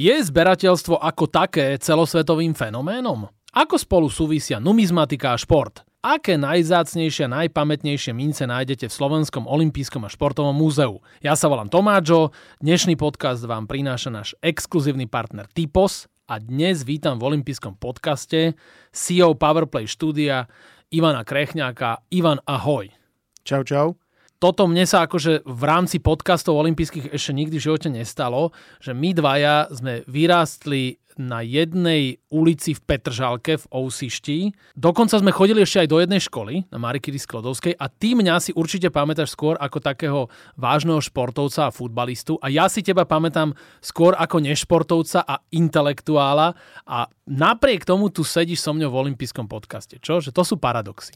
Je zberateľstvo ako také celosvetovým fenoménom? Ako spolu súvisia numizmatika a šport? Aké najzácnejšie a najpamätnejšie mince nájdete v Slovenskom olympijskom a športovom múzeu? Ja sa volám Tomáčo, dnešný podcast vám prináša náš exkluzívny partner Typos a dnes vítam v olympijskom podcaste CEO Powerplay štúdia Ivana Krechňáka. Ivan, ahoj. Čau, čau toto mne sa akože v rámci podcastov olympijských ešte nikdy v živote nestalo, že my dvaja sme vyrástli na jednej ulici v Petržalke v Ousišti. Dokonca sme chodili ešte aj do jednej školy, na Marikyry Sklodovskej a ty mňa si určite pamätáš skôr ako takého vážneho športovca a futbalistu a ja si teba pamätám skôr ako nešportovca a intelektuála a napriek tomu tu sedíš so mňou v olympijskom podcaste. Čo? Že to sú paradoxy.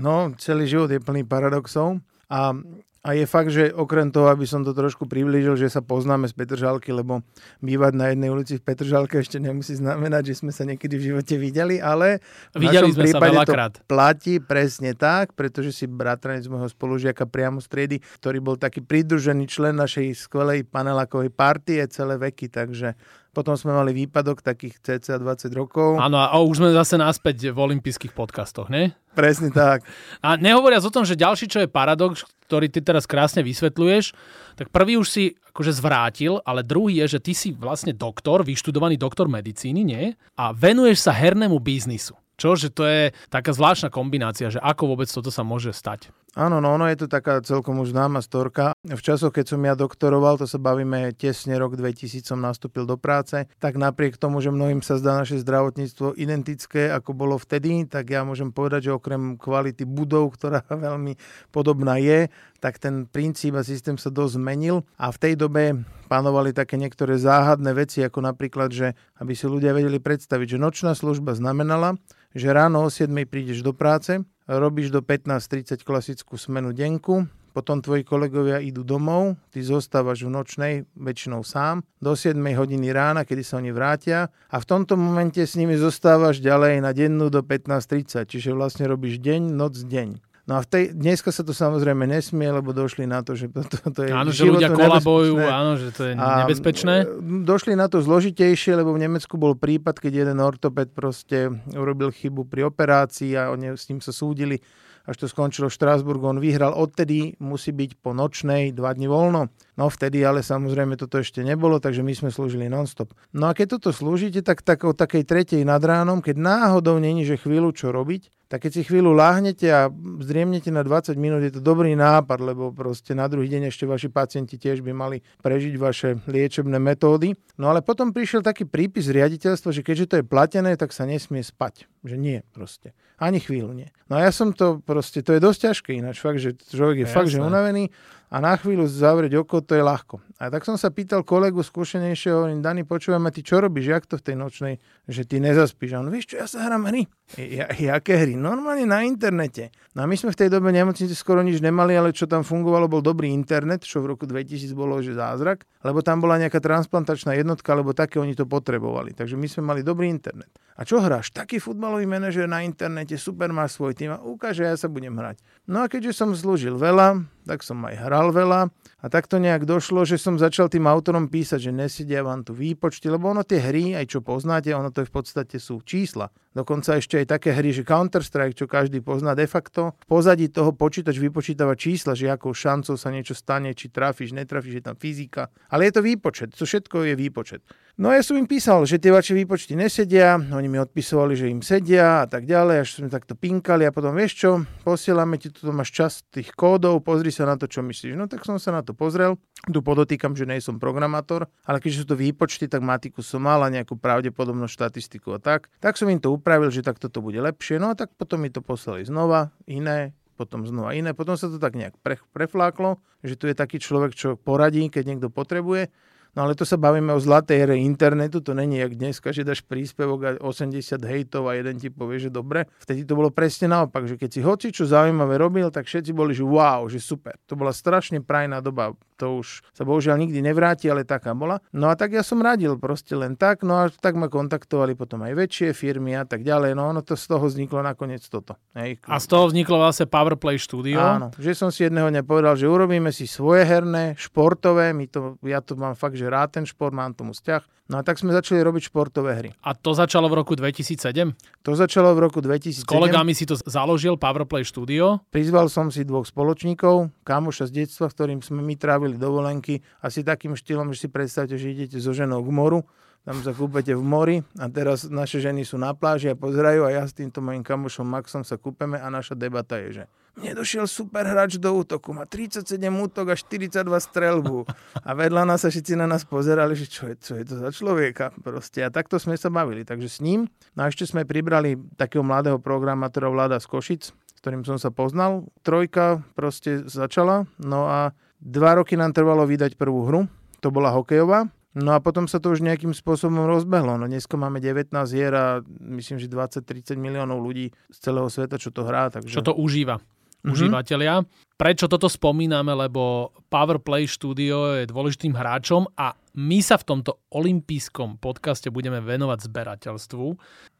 No, celý život je plný paradoxov. A, a je fakt, že okrem toho, aby som to trošku priblížil, že sa poznáme z Petržalky, lebo bývať na jednej ulici v Petržalke ešte nemusí znamenať, že sme sa niekedy v živote videli, ale v videli našom sme prípade sa to platí presne tak, pretože si bratranec môjho spolužiaka priamo z triedy, ktorý bol taký pridružený člen našej skvelej panelákovej partie celé veky, takže potom sme mali výpadok takých cca 20 rokov. Áno, a už sme zase naspäť v olympijských podcastoch, ne? Presne tak. A nehovoriac o tom, že ďalší, čo je paradox, ktorý ty teraz krásne vysvetľuješ, tak prvý už si akože zvrátil, ale druhý je, že ty si vlastne doktor, vyštudovaný doktor medicíny, nie? A venuješ sa hernému biznisu. Čo? Že to je taká zvláštna kombinácia, že ako vôbec toto sa môže stať? Áno, no ono je to taká celkom už známa storka. V časoch, keď som ja doktoroval, to sa bavíme tesne rok 2000 som nastúpil do práce, tak napriek tomu, že mnohým sa zdá naše zdravotníctvo identické, ako bolo vtedy, tak ja môžem povedať, že okrem kvality budov, ktorá veľmi podobná je, tak ten princíp a systém sa dosť zmenil a v tej dobe panovali také niektoré záhadné veci, ako napríklad, že aby si ľudia vedeli predstaviť, že nočná služba znamenala, že ráno o 7 prídeš do práce, robíš do 15.30 klasickú smenu denku, potom tvoji kolegovia idú domov, ty zostávaš v nočnej, väčšinou sám, do 7 hodiny rána, kedy sa oni vrátia a v tomto momente s nimi zostávaš ďalej na dennú do 15.30, čiže vlastne robíš deň, noc, deň. No a v tej, dneska sa to samozrejme nesmie, lebo došli na to, že to, to, to je Áno, že ľudia kolabojú, áno, že to je a nebezpečné. Došli na to zložitejšie, lebo v Nemecku bol prípad, keď jeden ortoped proste urobil chybu pri operácii a oni s ním sa súdili až to skončilo v Štrásburgu. On vyhral odtedy, musí byť po nočnej, dva dni voľno. No vtedy ale samozrejme toto ešte nebolo, takže my sme slúžili nonstop. No a keď toto slúžite, tak, tak o takej tretej nad ránom, keď náhodou není, že chvíľu čo robiť, tak keď si chvíľu láhnete a zdriemnete na 20 minút, je to dobrý nápad, lebo proste na druhý deň ešte vaši pacienti tiež by mali prežiť vaše liečebné metódy. No ale potom prišiel taký prípis riaditeľstva, že keďže to je platené, tak sa nesmie spať. Že nie proste. Ani chvíľu nie. No a ja som to proste, to je dosť ťažké ináč, fakt, že človek je ja, fakt, jasné. že unavený a na chvíľu zavrieť oko, to je ľahko. A tak som sa pýtal kolegu skúšenejšieho, hovorím, Dani, počúvame, ty čo robíš, jak to v tej nočnej, že ty nezaspíš? A on, vieš čo, ja sa hrám hry. Ja, jaké hry? Normálne na internete. No a my sme v tej dobe nemocnici skoro nič nemali, ale čo tam fungovalo, bol dobrý internet, čo v roku 2000 bolo, že zázrak, lebo tam bola nejaká transplantačná jednotka, lebo také oni to potrebovali. Takže my sme mali dobrý internet. A čo hráš? Taký futbalový manažer na internete, super máš svoj tým a ukáže, ja sa budem hrať. No a keďže som slúžil veľa, tak som aj hral veľa a takto nejak došlo, že som začal tým autorom písať, že nesedia vám tu výpočty, lebo ono tie hry, aj čo poznáte, ono to v podstate sú čísla. Dokonca ešte aj také hry, že Counter-Strike, čo každý pozná de facto. V pozadí toho počítač vypočítava čísla, že akou šancou sa niečo stane, či trafíš, netrafíš, je tam fyzika. Ale je to výpočet, to všetko je výpočet. No a ja som im písal, že tie vaše výpočty nesedia, oni mi odpisovali, že im sedia a tak ďalej, až sme takto pinkali a potom vieš čo, posielame ti, tu máš čas tých kódov, pozri sa na to, čo myslíš. No tak som sa na to pozrel, tu podotýkam, že nie som programátor, ale keďže sú to výpočty, tak matiku som mal a nejakú pravdepodobnú štatistiku a tak. Tak som im to upravil, že takto to bude lepšie, no a tak potom mi to poslali znova, iné, potom znova iné. Potom sa to tak nejak pre, prefláklo, že tu je taký človek, čo poradí, keď niekto potrebuje. No ale to sa bavíme o zlatej ére internetu, to není jak dneska, že dáš príspevok a 80 hejtov a jeden ti povie, že dobre. Vtedy to bolo presne naopak, že keď si hoci čo zaujímavé robil, tak všetci boli, že wow, že super. To bola strašne prajná doba to už sa bohužiaľ nikdy nevráti, ale taká bola. No a tak ja som radil proste len tak, no a tak ma kontaktovali potom aj väčšie firmy a tak ďalej, no ono to z toho vzniklo nakoniec toto. Hej. A z toho vzniklo vlastne Powerplay Studio? Áno, že som si jedného dňa povedal, že urobíme si svoje herné, športové, my to, ja to mám fakt, že rád ten šport, mám tomu vzťah. No a tak sme začali robiť športové hry. A to začalo v roku 2007? To začalo v roku 2007. S kolegami si to založil Powerplay Studio? Prizval som si dvoch spoločníkov, kamoša z detstva, s ktorým sme my trávili dovolenky, asi takým štýlom, že si predstavte, že idete so ženou k moru tam sa kúpete v mori a teraz naše ženy sú na pláži a pozerajú a ja s týmto mojim kamošom Maxom sa kúpeme a naša debata je, že mne super hráč do útoku, má 37 útok a 42 strelbu. A vedľa nás sa všetci na nás pozerali, že čo je, čo je to za človeka proste. A takto sme sa bavili. Takže s ním, no a ešte sme pribrali takého mladého programátora Vlada z Košic, s ktorým som sa poznal. Trojka proste začala, no a dva roky nám trvalo vydať prvú hru. To bola hokejová, No a potom sa to už nejakým spôsobom rozbehlo. No dneska máme 19 hier a myslím, že 20-30 miliónov ľudí z celého sveta, čo to hrá. Takže... Čo to užíva mm-hmm. užívateľia. Prečo toto spomíname? Lebo Powerplay Studio je dôležitým hráčom a my sa v tomto olympijskom podcaste budeme venovať zberateľstvu.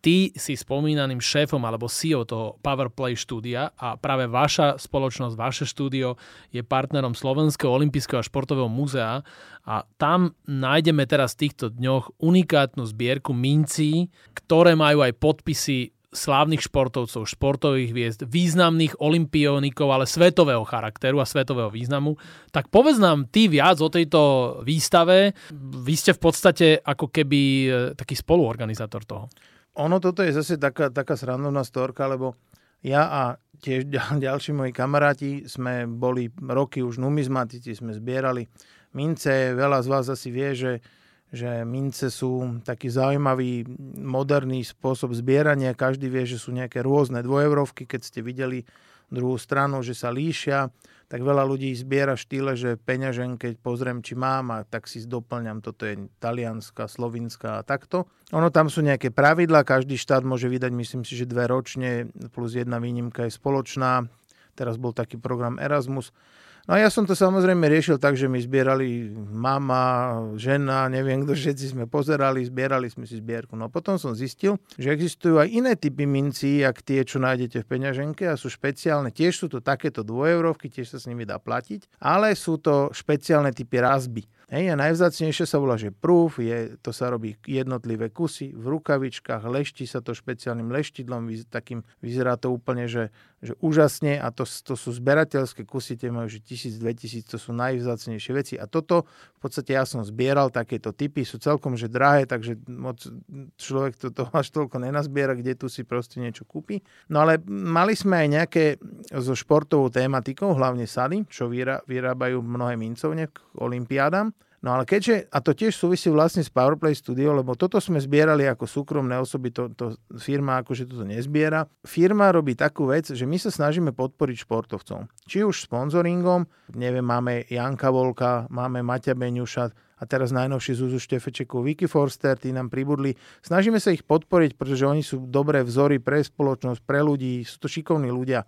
Ty si spomínaným šéfom alebo CEO toho Powerplay štúdia a práve vaša spoločnosť, vaše štúdio je partnerom Slovenského olympijského a športového múzea a tam nájdeme teraz v týchto dňoch unikátnu zbierku mincí, ktoré majú aj podpisy slávnych športovcov, športových hviezd, významných olimpionikov, ale svetového charakteru a svetového významu. Tak povedz nám ty viac o tejto výstave. Vy ste v podstate ako keby e, taký spoluorganizátor toho. Ono toto je zase taká, taká srandovná storka, lebo ja a tiež ďalší moji kamaráti sme boli roky už numizmatici, sme zbierali mince. Veľa z vás asi vie, že že mince sú taký zaujímavý moderný spôsob zbierania. Každý vie, že sú nejaké rôzne dvojeurovky. Keď ste videli druhú stranu, že sa líšia, tak veľa ľudí zbiera štýle, že peňažen, keď pozriem, či mám, a tak si doplňam, toto je talianska, slovinská a takto. Ono tam sú nejaké pravidla, každý štát môže vydať, myslím si, že dve ročne, plus jedna výnimka je spoločná. Teraz bol taký program Erasmus No a ja som to samozrejme riešil tak, že my zbierali mama, žena, neviem kto, všetci sme pozerali, zbierali sme si zbierku. No a potom som zistil, že existujú aj iné typy mincí, jak tie, čo nájdete v peňaženke a sú špeciálne. Tiež sú to takéto dvojeurovky, tiež sa s nimi dá platiť, ale sú to špeciálne typy razby. Hej, a najvzácnejšie sa volá, že proof, je, to sa robí jednotlivé kusy v rukavičkách, lešti sa to špeciálnym leštidlom, takým vyzerá to úplne, že, že úžasne a to, to sú zberateľské kusy, tie majú že 1000, 2000, to sú najvzácnejšie veci a toto v podstate ja som zbieral, takéto typy sú celkom že drahé, takže moc človek to, to až toľko nenazbiera, kde tu si proste niečo kúpi. No ale mali sme aj nejaké so športovou tématikou, hlavne sady, čo vyrábajú mnohé mincovne k olimpiádam. No ale keďže, a to tiež súvisí vlastne s Powerplay Studio, lebo toto sme zbierali ako súkromné osoby, to, to firma akože toto nezbiera. Firma robí takú vec, že my sa snažíme podporiť športovcov. Či už sponzoringom, neviem, máme Janka Volka, máme Maťa Beňuša, a teraz najnovší Zuzu Štefečeku, Vicky Forster, tí nám pribudli. Snažíme sa ich podporiť, pretože oni sú dobré vzory pre spoločnosť, pre ľudí, sú to šikovní ľudia.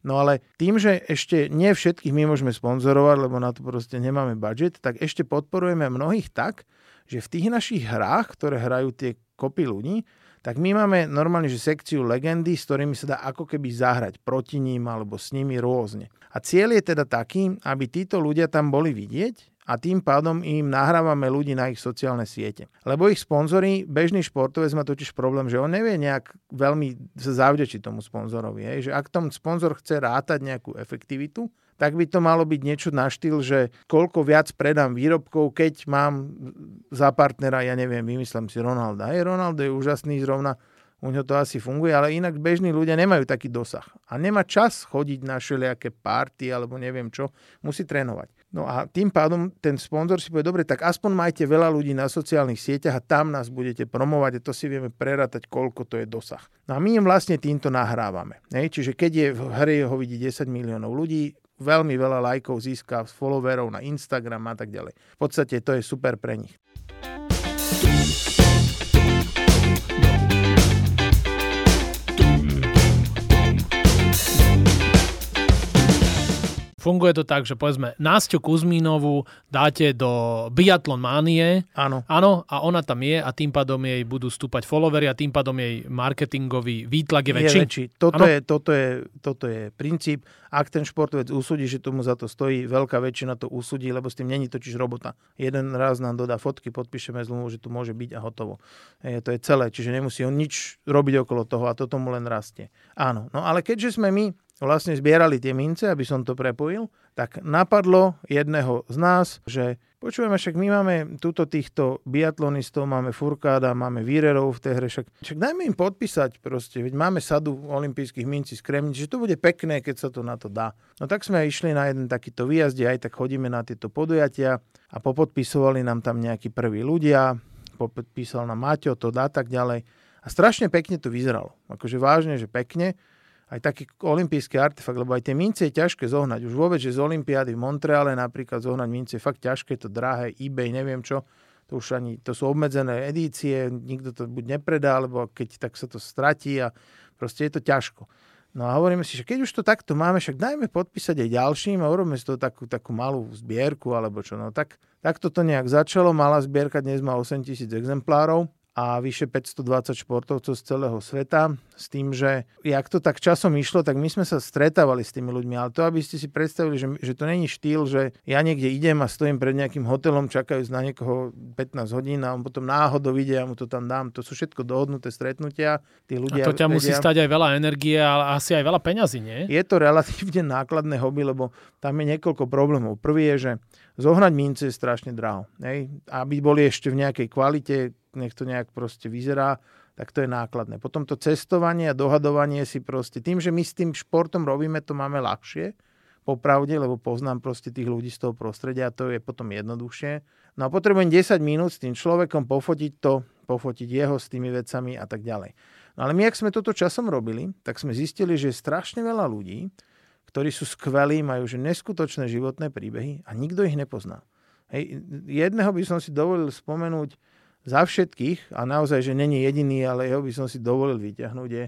No ale tým, že ešte nie všetkých my môžeme sponzorovať, lebo na to proste nemáme budget, tak ešte podporujeme mnohých tak, že v tých našich hrách, ktoré hrajú tie kopy ľudí, tak my máme normálne že sekciu legendy, s ktorými sa dá ako keby zahrať proti ním alebo s nimi rôzne. A cieľ je teda taký, aby títo ľudia tam boli vidieť a tým pádom im nahrávame ľudí na ich sociálne siete. Lebo ich sponzory, bežný športovec má totiž problém, že on nevie nejak veľmi sa tomu sponzorovi. Hej? Že ak tom sponzor chce rátať nejakú efektivitu, tak by to malo byť niečo na štýl, že koľko viac predám výrobkov, keď mám za partnera, ja neviem, vymyslím si Ronalda. Hej, Ronaldo je úžasný zrovna, u ňo to asi funguje, ale inak bežní ľudia nemajú taký dosah. A nemá čas chodiť na všelijaké party alebo neviem čo, musí trénovať. No a tým pádom ten sponzor si povie, dobre, tak aspoň majte veľa ľudí na sociálnych sieťach a tam nás budete promovať a to si vieme prerátať, koľko to je dosah. No a my im vlastne týmto nahrávame. Hej? Čiže keď je v hre ho vidí 10 miliónov ľudí, veľmi veľa lajkov získa, followerov na Instagram a tak ďalej. V podstate to je super pre nich. Funguje to tak, že povedzme Násťu Kuzmínovú dáte do Biathlon Mánie. Áno. Áno, a ona tam je a tým pádom jej budú stúpať followery a tým pádom jej marketingový výtlak je väčší. Je väčší. Toto, je, toto, je, toto je princíp. Ak ten športovec usúdi, že tomu za to stojí, veľká väčšina to usúdi, lebo s tým není totiž robota. Jeden raz nám dodá fotky, podpíšeme zmluvu, že tu môže byť a hotovo. E, to je celé, čiže nemusí on nič robiť okolo toho a to tomu len rastie. Áno, no ale keďže sme my vlastne zbierali tie mince, aby som to prepojil, tak napadlo jedného z nás, že počujeme, však my máme túto týchto biatlonistov, máme Furkáda, máme Vírerov v tej hre, však, však dajme im podpísať proste, veď máme sadu olympijských mincí z Kremnic, že to bude pekné, keď sa to na to dá. No tak sme išli na jeden takýto výjazd, aj tak chodíme na tieto podujatia a popodpisovali nám tam nejakí prví ľudia, popodpísal nám Maťo, to dá tak ďalej. A strašne pekne to vyzeralo. Akože vážne, že pekne aj taký olimpijský artefakt, lebo aj tie mince je ťažké zohnať. Už vôbec, že z Olympiády v Montreale napríklad zohnať mince je fakt ťažké, to drahé, eBay, neviem čo. To už ani, to sú obmedzené edície, nikto to buď nepredá, alebo keď tak sa to stratí a proste je to ťažko. No a hovoríme si, že keď už to takto máme, však dajme podpísať aj ďalším a urobíme z toho takú, takú malú zbierku alebo čo. No tak, tak toto nejak začalo, malá zbierka dnes má 8 tisíc exemplárov a vyše 520 športovcov z celého sveta. S tým, že jak to tak časom išlo, tak my sme sa stretávali s tými ľuďmi. Ale to, aby ste si predstavili, že, že to není štýl, že ja niekde idem a stojím pred nejakým hotelom, čakajúc na niekoho 15 hodín a on potom náhodou ide a mu to tam dám. To sú všetko dohodnuté stretnutia. Tí ľudia a to ťa vedia. musí stať aj veľa energie a asi aj veľa peňazí, nie? Je to relatívne nákladné hobby, lebo tam je niekoľko problémov. Prvý je, že zohnať mince je strašne draho. Hej? Aby boli ešte v nejakej kvalite, nech to nejak proste vyzerá, tak to je nákladné. Potom to cestovanie a dohadovanie si proste, tým, že my s tým športom robíme, to máme ľahšie, popravde, lebo poznám proste tých ľudí z toho prostredia a to je potom jednoduchšie. No a potrebujem 10 minút s tým človekom pofotiť to, pofotiť jeho s tými vecami a tak ďalej. No ale my, ak sme toto časom robili, tak sme zistili, že je strašne veľa ľudí, ktorí sú skvelí, majú že neskutočné životné príbehy a nikto ich nepozná. Hej, jedného by som si dovolil spomenúť, za všetkých, a naozaj, že není jediný, ale jeho by som si dovolil vyťahnuť, je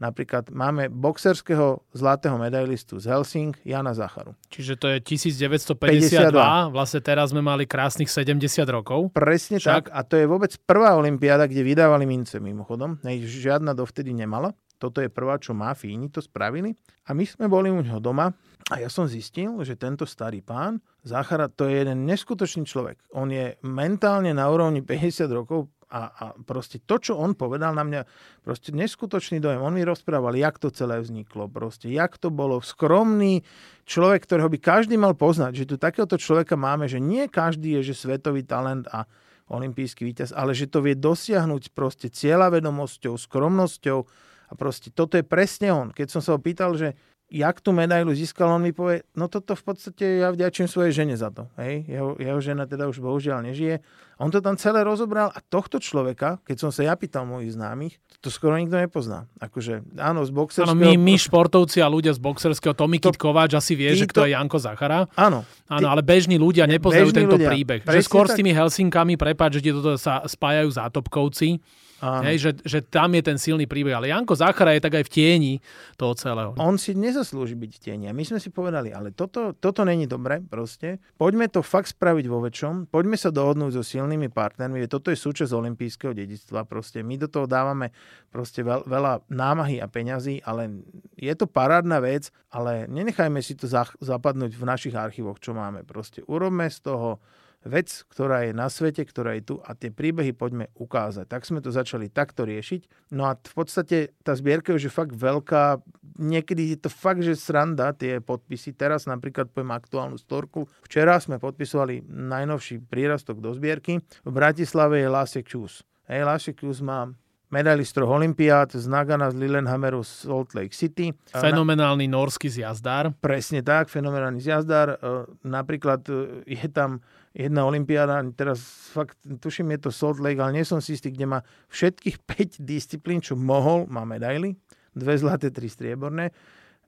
napríklad máme boxerského zlatého medailistu z Helsing, Jana Zacharu. Čiže to je 1952, 52. vlastne teraz sme mali krásnych 70 rokov. Presne Však? tak a to je vôbec prvá olimpiáda, kde vydávali mince mimochodom, žiadna dovtedy nemala. Toto je prvá, čo má, Fíni to spravili. A my sme boli u neho doma a ja som zistil, že tento starý pán, Záchara, to je jeden neskutočný človek. On je mentálne na úrovni 50 rokov a, a proste to, čo on povedal na mňa, proste neskutočný dojem. On mi rozprával, jak to celé vzniklo, proste, jak to bolo. Skromný človek, ktorého by každý mal poznať, že tu takéhoto človeka máme, že nie každý je, že svetový talent a olimpijský víťaz, ale že to vie dosiahnuť proste cieľavedomosťou, skromnosťou, a proste toto je presne on. Keď som sa ho pýtal, že jak tú medailu získal, on mi povie, no toto v podstate ja vďačím svojej žene za to. Hej? Jeho, jeho žena teda už bohužiaľ nežije. On to tam celé rozobral a tohto človeka, keď som sa ja pýtal mojich známych, to skoro nikto nepozná. Akože, áno, z boxerského... Áno, my, my športovci a ľudia z boxerského, Tomi to, Kováč asi vie, že kto je Janko Zachara. Áno. Áno, ale bežní ľudia nepoznajú tento ľudia. príbeh. Že skôr tak... s tými Helsinkami, prepáč, že toto sa spájajú zátopkovci, Hej, že, že tam je ten silný príbeh. Ale Janko Záchara je tak aj v tieni toho celého. On si nezaslúži byť v tieni. A my sme si povedali, ale toto, toto není dobre proste. Poďme to fakt spraviť vo väčšom. Poďme sa dohodnúť so silnými partnermi. Toto je súčasť olympijského dedictva. Proste my do toho dávame proste veľ, veľa námahy a peňazí, ale je to parádna vec, ale nenechajme si to zapadnúť v našich archívoch, čo máme. Proste urobme z toho vec, ktorá je na svete, ktorá je tu a tie príbehy poďme ukázať. Tak sme to začali takto riešiť. No a v podstate tá zbierka už je fakt veľká. Niekedy je to fakt, že sranda tie podpisy. Teraz napríklad poviem aktuálnu storku. Včera sme podpisovali najnovší prírastok do zbierky. V Bratislave je Lásek Čus. Hej, Lásek Čus má medailistov Olympiád z Nagana, z Lillehammeru, z Salt Lake City. Fenomenálny norský zjazdár. Presne tak, fenomenálny zjazdár. E, napríklad e, je tam jedna olimpiáda, teraz fakt, tuším, je to Salt Lake, ale nie som si istý, kde má všetkých 5 disciplín, čo mohol, má medaily, dve zlaté, tri strieborné.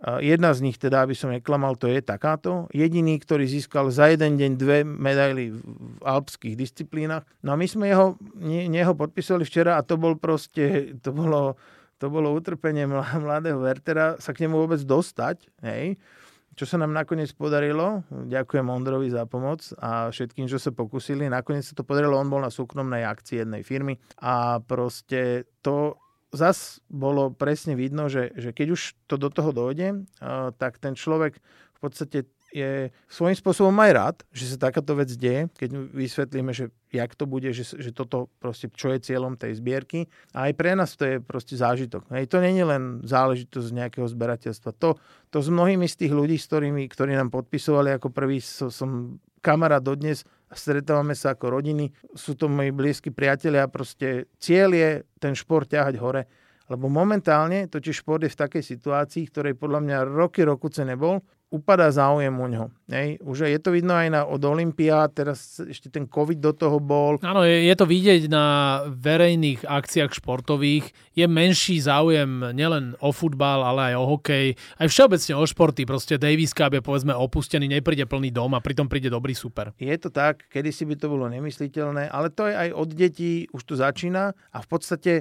Jedna z nich, teda, aby som neklamal, to je takáto. Jediný, ktorý získal za jeden deň dve medaily v alpských disciplínach. No a my sme jeho, nie, jeho podpísali včera a to bol proste, to bolo, to bolo utrpenie mladého Wertera sa k nemu vôbec dostať. Hej čo sa nám nakoniec podarilo, ďakujem Ondrovi za pomoc a všetkým, čo sa pokusili, nakoniec sa to podarilo, on bol na súkromnej akcii jednej firmy a proste to zas bolo presne vidno, že, že keď už to do toho dojde, tak ten človek v podstate je svojím spôsobom aj rád, že sa takáto vec deje, keď vysvetlíme, že jak to bude, že, že toto proste, čo je cieľom tej zbierky. A aj pre nás to je proste zážitok. Hej, to není len záležitosť nejakého zberateľstva. To, to s mnohými z tých ľudí, s ktorými, ktorí nám podpisovali ako prvý, so, som kamarát dodnes, stretávame sa ako rodiny, sú to moji blízki priatelia a proste cieľ je ten šport ťahať hore. Lebo momentálne totiž šport je v takej situácii, ktorej podľa mňa roky, rokuce nebol upadá záujem u ňoho. Hej. Už je to vidno aj na, od Olympia, teraz ešte ten COVID do toho bol. Áno, je, je to vidieť na verejných akciách športových. Je menší záujem nielen o futbal, ale aj o hokej, aj všeobecne o športy. Proste Davis Cup je povedzme opustený, nepríde plný dom a pritom príde dobrý super. Je to tak, kedysi by to bolo nemysliteľné, ale to je aj od detí, už to začína a v podstate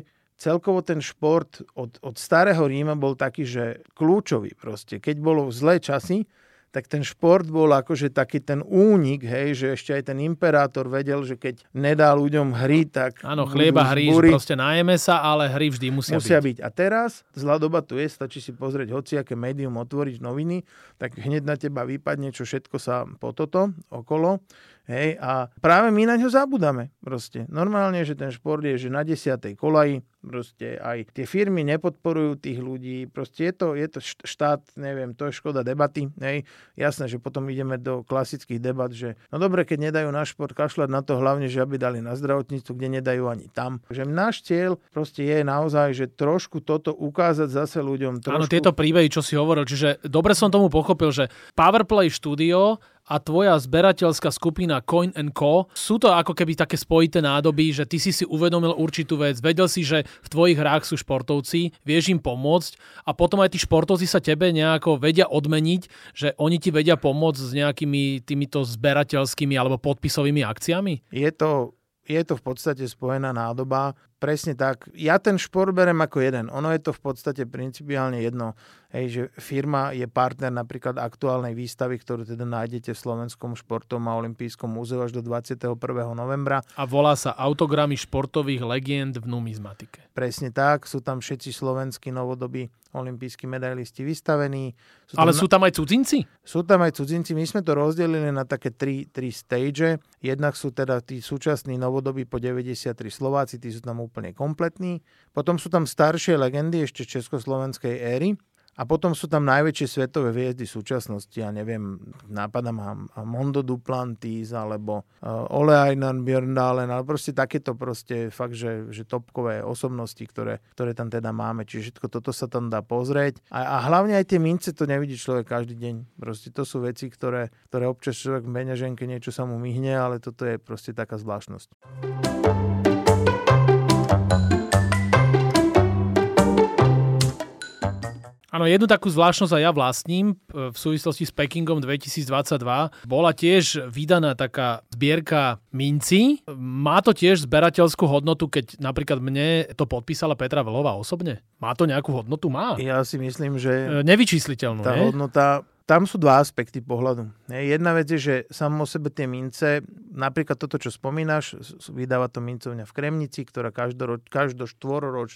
celkovo ten šport od, od starého Ríma bol taký, že kľúčový proste. Keď bolo zlé časy, tak ten šport bol akože taký ten únik, hej, že ešte aj ten imperátor vedel, že keď nedá ľuďom hry, tak... Áno, chlieba hry, proste najeme sa, ale hry vždy musia, musia byť. byť. A teraz zlá doba tu je, stačí si pozrieť hociaké médium, otvoriť noviny, tak hneď na teba vypadne, čo všetko sa po toto okolo. Hej, a práve my na ňo zabudáme. Proste. Normálne, že ten šport je že na desiatej kolaji, proste aj tie firmy nepodporujú tých ľudí, proste je to, je to štát, neviem, to je škoda debaty. Hej. Jasné, že potom ideme do klasických debat, že no dobre, keď nedajú na šport, kašľať na to hlavne, že aby dali na zdravotníctvo, kde nedajú ani tam. Že náš cieľ proste je naozaj, že trošku toto ukázať zase ľuďom. Trošku... Áno, tieto príbehy, čo si hovoril, čiže dobre som tomu pochopil, že Powerplay štúdio a tvoja zberateľská skupina Coin Co. Sú to ako keby také spojité nádoby, že ty si si uvedomil určitú vec, vedel si, že v tvojich hrách sú športovci, vieš im pomôcť a potom aj tí športovci sa tebe nejako vedia odmeniť, že oni ti vedia pomôcť s nejakými týmito zberateľskými alebo podpisovými akciami? Je to je to v podstate spojená nádoba. Presne tak. Ja ten šport berem ako jeden. Ono je to v podstate principiálne jedno. Hej, že firma je partner napríklad aktuálnej výstavy, ktorú teda nájdete v Slovenskom športom a olympijskom múzeu až do 21. novembra. A volá sa Autogramy športových legend v numizmatike. Presne tak. Sú tam všetci slovenskí novodobí olimpijskí medailisti vystavení. Sú Ale sú tam aj cudzinci? Sú tam aj cudzinci. My sme to rozdelili na také tri, tri stage. Jednak sú teda tí súčasní novodobí po 93 Slováci, tí sú tam úplne kompletní. Potom sú tam staršie legendy ešte československej éry. A potom sú tam najväčšie svetové hviezdy súčasnosti, ja neviem, nápada ma Mondo Duplantis, alebo uh, Ole Einar Björndalen, ale proste takéto proste fakt, že, že topkové osobnosti, ktoré, ktoré tam teda máme. Čiže všetko toto sa tam dá pozrieť. A, a hlavne aj tie mince to nevidí človek každý deň. Proste to sú veci, ktoré, ktoré občas človek v peňaženke niečo sa mu myhne, ale toto je proste taká zvláštnosť. Áno, jednu takú zvláštnosť aj ja vlastním v súvislosti s Pekingom 2022. Bola tiež vydaná taká zbierka minci. Má to tiež zberateľskú hodnotu, keď napríklad mne to podpísala Petra Velová osobne? Má to nejakú hodnotu? Má. Ja si myslím, že... E, nevyčísliteľnú, Tá ne? hodnota tam sú dva aspekty pohľadu. Jedna vec je, že samo o sebe tie mince, napríklad toto, čo spomínaš, vydáva to mincovňa v Kremnici, ktorá každoroč, každo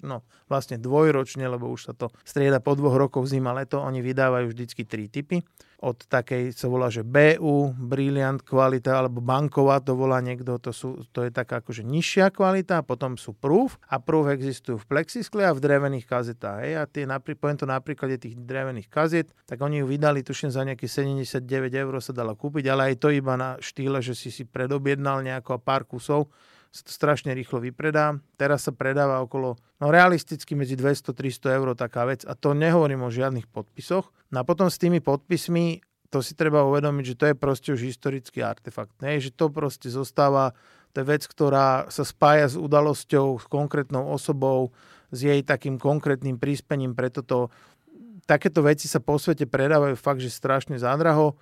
no vlastne dvojročne, lebo už sa to strieda po dvoch rokoch zima, leto, oni vydávajú vždycky tri typy od takej, sa volá, že BU, Brilliant kvalita, alebo banková, to volá niekto, to, sú, to je taká akože nižšia kvalita, a potom sú proof, a proof existujú v plexiskle a v drevených kazetách. Hej. A tie, poviem to na príklade tých drevených kazet, tak oni ju vydali, tuším, za nejaké 79 eur sa dala kúpiť, ale aj to iba na štýle, že si si predobjednal nejako pár kusov, sa to strašne rýchlo vypredá. Teraz sa predáva okolo, no realisticky medzi 200-300 eur taká vec a to nehovorím o žiadnych podpisoch. No a potom s tými podpismi to si treba uvedomiť, že to je proste už historický artefakt. Ne? Že to proste zostáva, to je vec, ktorá sa spája s udalosťou, s konkrétnou osobou, s jej takým konkrétnym príspením, preto to, takéto veci sa po svete predávajú fakt, že strašne zádraho.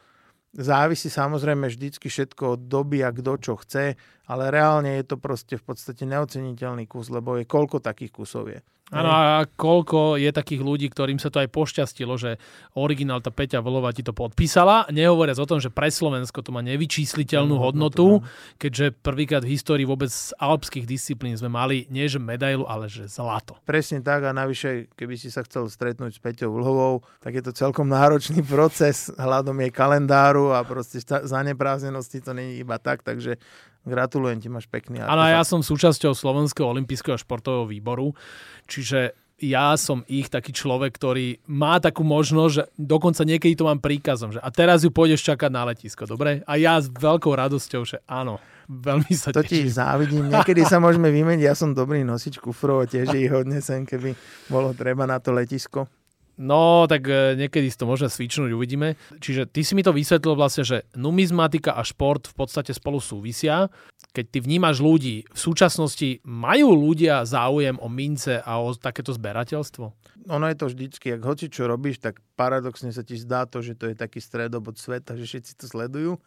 Závisí samozrejme vždycky všetko od doby a kto čo chce, ale reálne je to proste v podstate neoceniteľný kus, lebo je koľko takých kusov je. Áno, a koľko je takých ľudí, ktorým sa to aj pošťastilo, že originál tá Peťa Volová ti to podpísala, nehovoriac o tom, že pre Slovensko to má nevyčísliteľnú mm, hodnotu, keďže prvýkrát v histórii vôbec z alpských disciplín sme mali nie že medailu, ale že zlato. Presne tak a navyše, keby si sa chcel stretnúť s Peťou Vlhovou, tak je to celkom náročný proces hľadom jej kalendáru a proste za nepráznenosti to nie je iba tak, takže Gratulujem ti, máš pekný Áno, ja som súčasťou Slovenského olympijského športového výboru, čiže ja som ich taký človek, ktorý má takú možnosť, že dokonca niekedy to mám príkazom, že a teraz ju pôjdeš čakať na letisko, dobre? A ja s veľkou radosťou, že áno, veľmi sa To ti závidím, niekedy sa môžeme vymeniť, ja som dobrý nosič kufrov tiež ich hodne sem, keby bolo treba na to letisko. No, tak e, niekedy si to môžeme svičnúť, uvidíme. Čiže ty si mi to vysvetlil vlastne, že numizmatika a šport v podstate spolu súvisia. Keď ty vnímaš ľudí, v súčasnosti majú ľudia záujem o mince a o takéto zberateľstvo? Ono je to vždycky, ak hoci čo robíš, tak paradoxne sa ti zdá to, že to je taký stredobod sveta, že všetci to sledujú,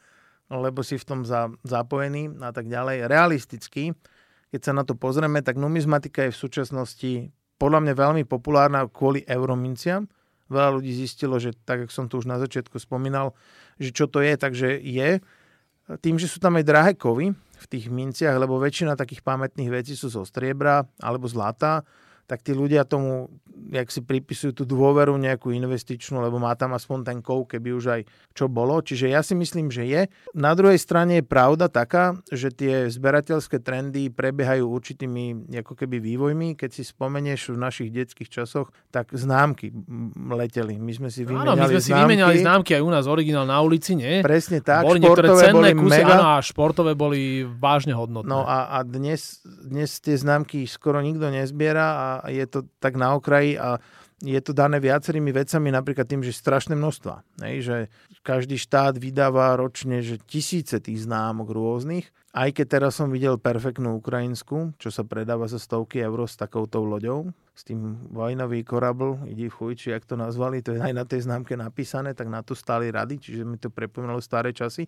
lebo si v tom za, zapojený a tak ďalej. Realisticky, keď sa na to pozrieme, tak numizmatika je v súčasnosti podľa mňa veľmi populárna kvôli eurominciam. Veľa ľudí zistilo, že tak, ako som tu už na začiatku spomínal, že čo to je, takže je. Tým, že sú tam aj drahé kovy v tých minciach, lebo väčšina takých pamätných vecí sú zo striebra alebo zlata, tak tí ľudia tomu, jak si pripisujú tú dôveru nejakú investičnú, lebo má tam aspoň ten kov, keby už aj čo bolo. Čiže ja si myslím, že je. Na druhej strane je pravda taká, že tie zberateľské trendy prebiehajú určitými ako keby vývojmi. Keď si spomenieš v našich detských časoch, tak známky leteli. My sme si vymenali Áno, my sme si známky. vymenali známky aj u nás originál na ulici, nie? Presne tak. Boli niektoré cenné boli kusy, mega... áno, a športové boli vážne hodnotné. No a, a dnes, dnes tie známky skoro nikto nezbiera a je to tak na okraji a je to dané viacerými vecami, napríklad tým, že strašné množstva. Hej, že každý štát vydáva ročne že tisíce tých známok rôznych. Aj keď teraz som videl perfektnú ukrajinskú, čo sa predáva za stovky eur s takouto loďou, s tým vojnový korabl, ide v chuj, jak to nazvali, to je aj na tej známke napísané, tak na to stáli rady, čiže mi to pripomínalo staré časy.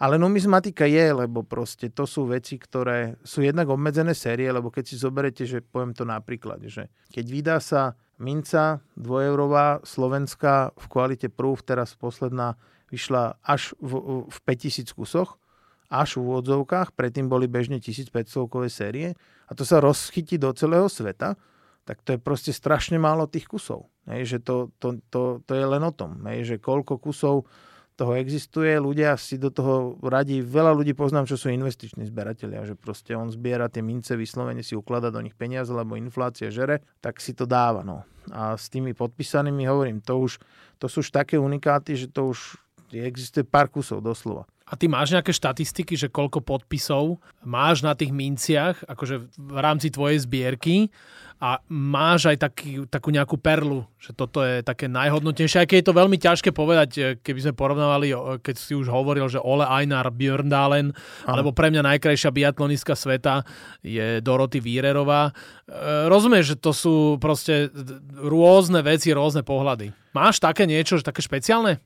Ale numizmatika je, lebo proste to sú veci, ktoré sú jednak obmedzené série, lebo keď si zoberete, že poviem to napríklad, že keď vydá sa minca dvojeurová slovenská v kvalite proof, teraz posledná vyšla až v, v 5000 kusoch, až v úvodzovkách, predtým boli bežne 1500 série a to sa rozchytí do celého sveta, tak to je proste strašne málo tých kusov. Hej, že to, to, to, to je len o tom, hej, že koľko kusov toho existuje, ľudia si do toho radí, veľa ľudí poznám, čo sú investiční zberatelia, že proste on zbiera tie mince, vyslovene si ukladá do nich peniaze, lebo inflácia žere, tak si to dáva. No. A s tými podpísanými hovorím, to už, to sú už také unikáty, že to už existuje pár kusov doslova. A ty máš nejaké štatistiky, že koľko podpisov máš na tých minciach, akože v rámci tvojej zbierky a máš aj taký, takú nejakú perlu, že toto je také najhodnotnejšie, aj keď je to veľmi ťažké povedať, e, keby sme porovnávali, keď si už hovoril, že Ole Einar Björndalen, alebo pre mňa najkrajšia biatlonistka sveta je Doroty Vírerová. E, rozumieš, že to sú proste rôzne veci, rôzne pohľady. Máš také niečo, že také špeciálne?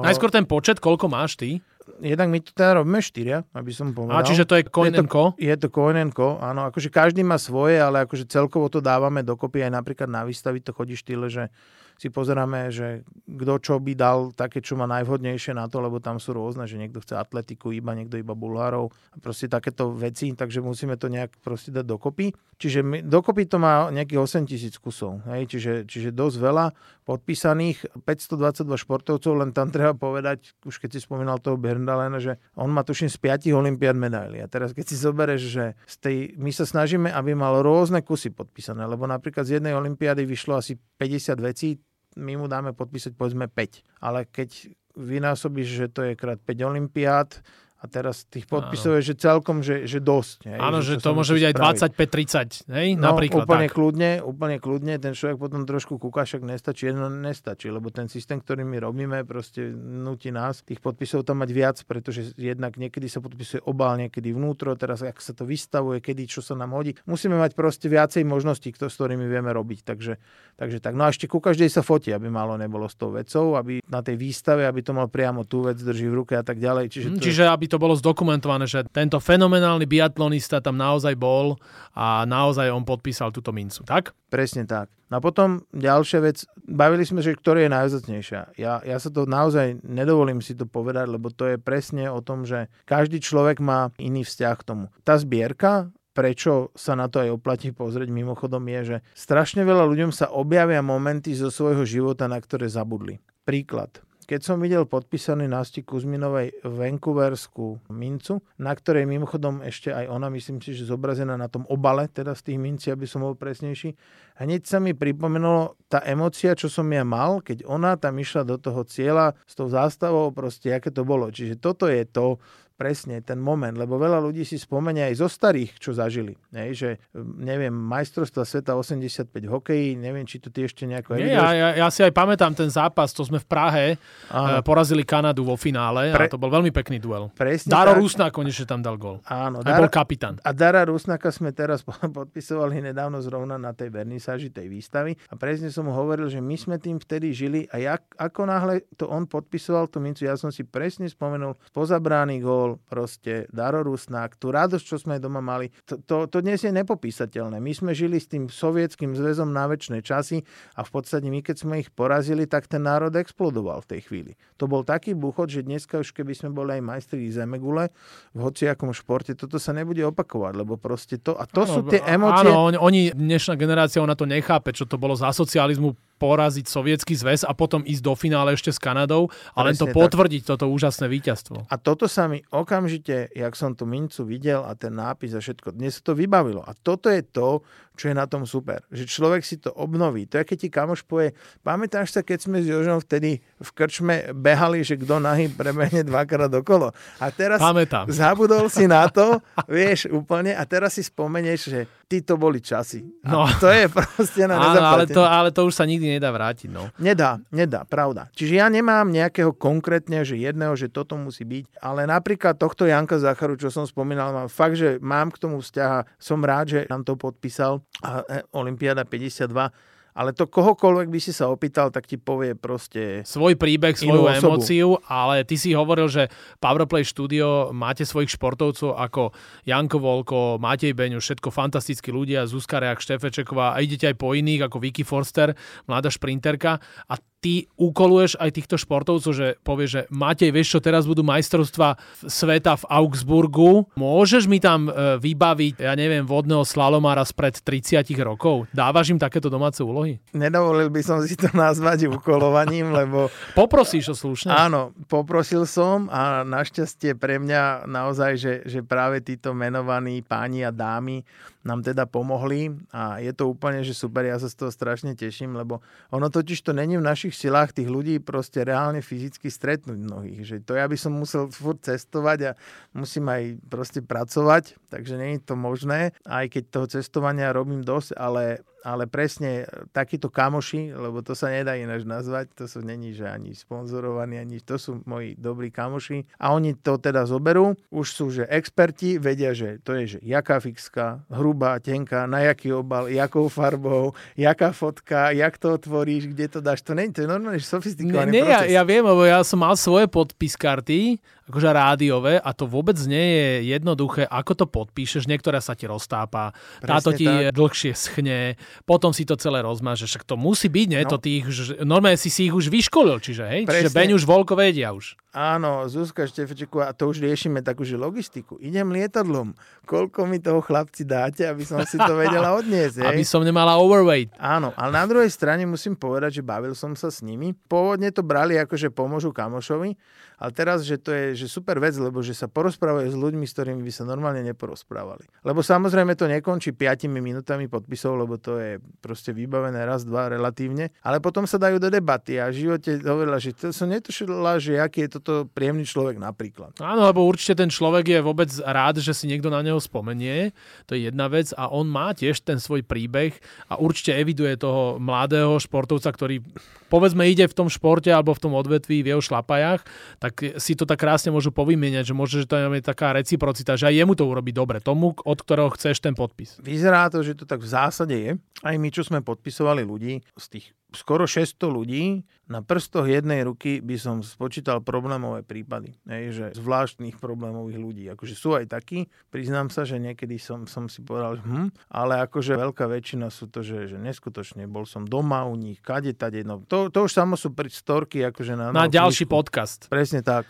Najskôr ten počet, koľko máš ty? jednak my to teda robíme štyria, aby som povedal. A čiže to je Koinenko? Je to, je to Koinenko, áno. Akože každý má svoje, ale akože celkovo to dávame dokopy aj napríklad na výstavy to chodí štýle, že si pozeráme, že kto čo by dal také, čo má najvhodnejšie na to, lebo tam sú rôzne, že niekto chce atletiku iba, niekto iba bulhárov a proste takéto veci, takže musíme to nejak proste dať dokopy. Čiže my, dokopy to má nejakých 8 tisíc kusov, hej? Čiže, čiže dosť veľa podpísaných, 522 športovcov, len tam treba povedať, už keď si spomínal toho Berndalena, že on má tuším z 5 olimpiad medailí. A teraz keď si zoberieš, že z tej, my sa snažíme, aby mal rôzne kusy podpísané, lebo napríklad z jednej olimpiády vyšlo asi 50 vecí, my mu dáme podpísať povedzme 5. Ale keď vynásobíš, že to je krát 5 olimpiád, a teraz tých podpisov je, že celkom, že, že dosť. Hej, Áno, že, že to môže byť aj 25-30, hej? No, napríklad. úplne tak. kľudne, úplne kľudne. Ten človek potom trošku kúka, však nestačí, jedno nestačí, lebo ten systém, ktorý my robíme, proste nutí nás tých podpisov tam mať viac, pretože jednak niekedy sa podpisuje obal, niekedy vnútro, teraz ak sa to vystavuje, kedy čo sa nám hodí. Musíme mať proste viacej možností, kto, s ktorými vieme robiť. Takže, takže tak. No a ešte ku každej sa fotí, aby malo nebolo s tou vecou, aby na tej výstave, aby to mal priamo tú vec drží v ruke a tak ďalej. Čiže, to... Čiže aby to bolo zdokumentované, že tento fenomenálny biatlonista tam naozaj bol a naozaj on podpísal túto mincu, tak? Presne tak. No a potom ďalšia vec, bavili sme, že ktorá je najzacnejšia. Ja, ja sa to naozaj nedovolím si to povedať, lebo to je presne o tom, že každý človek má iný vzťah k tomu. Tá zbierka prečo sa na to aj oplatí pozrieť mimochodom je, že strašne veľa ľuďom sa objavia momenty zo svojho života, na ktoré zabudli. Príklad. Keď som videl podpísaný Nasti Kuzminovej Vancouverskú mincu, na ktorej mimochodom ešte aj ona, myslím si, že zobrazená na tom obale, teda z tých mincí, aby som bol presnejší, hneď sa mi pripomenulo tá emocia, čo som ja mal, keď ona tam išla do toho cieľa s tou zástavou, proste, aké to bolo. Čiže toto je to, presne ten moment, lebo veľa ľudí si spomenia aj zo starých, čo zažili. Hej, že, neviem, majstrovstva sveta 85 hokejí, neviem, či to ty ešte nejako... Nie, ja, ja, ja si aj pamätám ten zápas, to sme v Prahe Áno. Eh, porazili Kanadu vo finále Pre... a to bol veľmi pekný duel. Presne Daro tak. Rusná konečne tam dal gol. Áno. Aj Dara... bol kapitán. A Dara Rusnáka sme teraz podpisovali nedávno zrovna na tej vernisáži tej výstavy a presne som mu hovoril, že my sme tým vtedy žili a jak, ako náhle to on podpisoval tú mincu, ja som si presne spomenul pozabrány gól, bol proste darorusnák, tú radosť, čo sme doma mali, to, to, to dnes je nepopísateľné. My sme žili s tým sovietským zväzom na väčšie časy a v podstate my, keď sme ich porazili, tak ten národ explodoval v tej chvíli. To bol taký buchod, že dneska už keby sme boli aj majstri zemegule v hociakom športe, toto sa nebude opakovať, lebo proste to, a to áno, sú tie emócie. Áno, oni, dnešná generácia, ona to nechápe, čo to bolo za socializmu poraziť sovietský zväz a potom ísť do finále ešte s Kanadou a len to potvrdiť, tak. toto úžasné víťazstvo. A toto sa mi okamžite, jak som tú mincu videl a ten nápis a všetko, dnes sa to vybavilo. A toto je to, čo je na tom super. Že človek si to obnoví. To je, keď ti kamoš povie, pamätáš sa, keď sme s Jožom vtedy v krčme behali, že kto nahý prebehne dvakrát okolo. A teraz Pamätám. zabudol si na to, vieš, úplne, a teraz si spomenieš, že ty to boli časy. A no. to je proste na Áno, ale to, ale to už sa nikdy nedá vrátiť. No. Nedá, nedá, pravda. Čiže ja nemám nejakého konkrétne, že jedného, že toto musí byť, ale napríklad tohto Janka Zacharu, čo som spomínal, mám fakt, že mám k tomu vzťah a som rád, že nám to podpísal a e, Olympiáda 52 ale to kohokoľvek by si sa opýtal, tak ti povie proste... Svoj príbeh, svoju emóciu, ale ty si hovoril, že Powerplay Studio máte svojich športovcov ako Janko Volko, Matej Beňu, všetko fantastickí ľudia, Zuzka Reak, Štefečeková a idete aj po iných ako Vicky Forster, mladá šprinterka. A ty ukoluješ aj týchto športovcov, že povieš, že Matej, vieš čo, teraz budú majstrovstva sveta v Augsburgu, môžeš mi tam e, vybaviť, ja neviem, vodného slalomára spred 30 rokov? Dávaš im takéto domáce úlohy? Nedovolil by som si to nazvať ukolovaním, lebo... Poprosíš o slušne? Áno, poprosil som a našťastie pre mňa naozaj, že, že práve títo menovaní páni a dámy nám teda pomohli a je to úplne, že super, ja sa z toho strašne teším, lebo ono totiž to není v našich silách tých ľudí proste reálne fyzicky stretnúť mnohých, že to ja by som musel furt cestovať a musím aj proste pracovať, takže je to možné, aj keď toho cestovania robím dosť, ale ale presne takíto kamoši, lebo to sa nedá ináč nazvať, to sú není, že ani sponzorovaní, ani to sú moji dobrí kamoši a oni to teda zoberú, už sú, že experti, vedia, že to je, že jaká fixka, hrubá, tenká, na jaký obal, jakou farbou, jaká fotka, jak to otvoríš, kde to dáš, to není, to je normálne sofistikovaný ne, ne, proces. Ja, ja viem, lebo ja som mal svoje podpis karty, akože rádiové a to vôbec nie je jednoduché, ako to podpíšeš, niektorá sa ti roztápa, Presne táto ti tak. dlhšie schne, potom si to celé rozmážeš, však to musí byť, nie? No. To tých, normálne si si ich už vyškolil, čiže hej, Presne. čiže Beň už voľko vedia už. Áno, Zuzka a to už riešime takú, že logistiku. Idem lietadlom. Koľko mi toho chlapci dáte, aby som si to vedela odniesť? Hej? Aby som nemala overweight. Áno, ale na druhej strane musím povedať, že bavil som sa s nimi. Pôvodne to brali ako, že pomôžu kamošovi, ale teraz, že to je že super vec, lebo že sa porozprávajú s ľuďmi, s ktorými by sa normálne neporozprávali. Lebo samozrejme to nekončí 5 minútami podpisov, lebo to je proste vybavené raz, dva relatívne, ale potom sa dajú do debaty a v živote hovorila, že to som netušila, že aký je toto príjemný človek napríklad. Áno, lebo určite ten človek je vôbec rád, že si niekto na neho spomenie, to je jedna vec a on má tiež ten svoj príbeh a určite eviduje toho mladého športovca, ktorý povedzme ide v tom športe alebo v tom odvetví v jeho šlapajách, tak si to tak krásne môžu povymieňať, že môže, že to je taká reciprocita, že aj jemu to urobí dobre, tomu, od ktorého chceš ten podpis. Vyzerá to, že to tak v zásade je. Aj my, čo sme podpisovali ľudí z tých skoro 600 ľudí, na prstoch jednej ruky by som spočítal problémové prípady. Hej, že zvláštnych problémových ľudí. Akože sú aj takí, priznám sa, že niekedy som, som si povedal, že hm, ale akože veľká väčšina sú to, že, že neskutočne. Bol som doma u nich, kade, tade. No, to, to už samo sú storky akože na... Na ďalší podcast. Presne tak.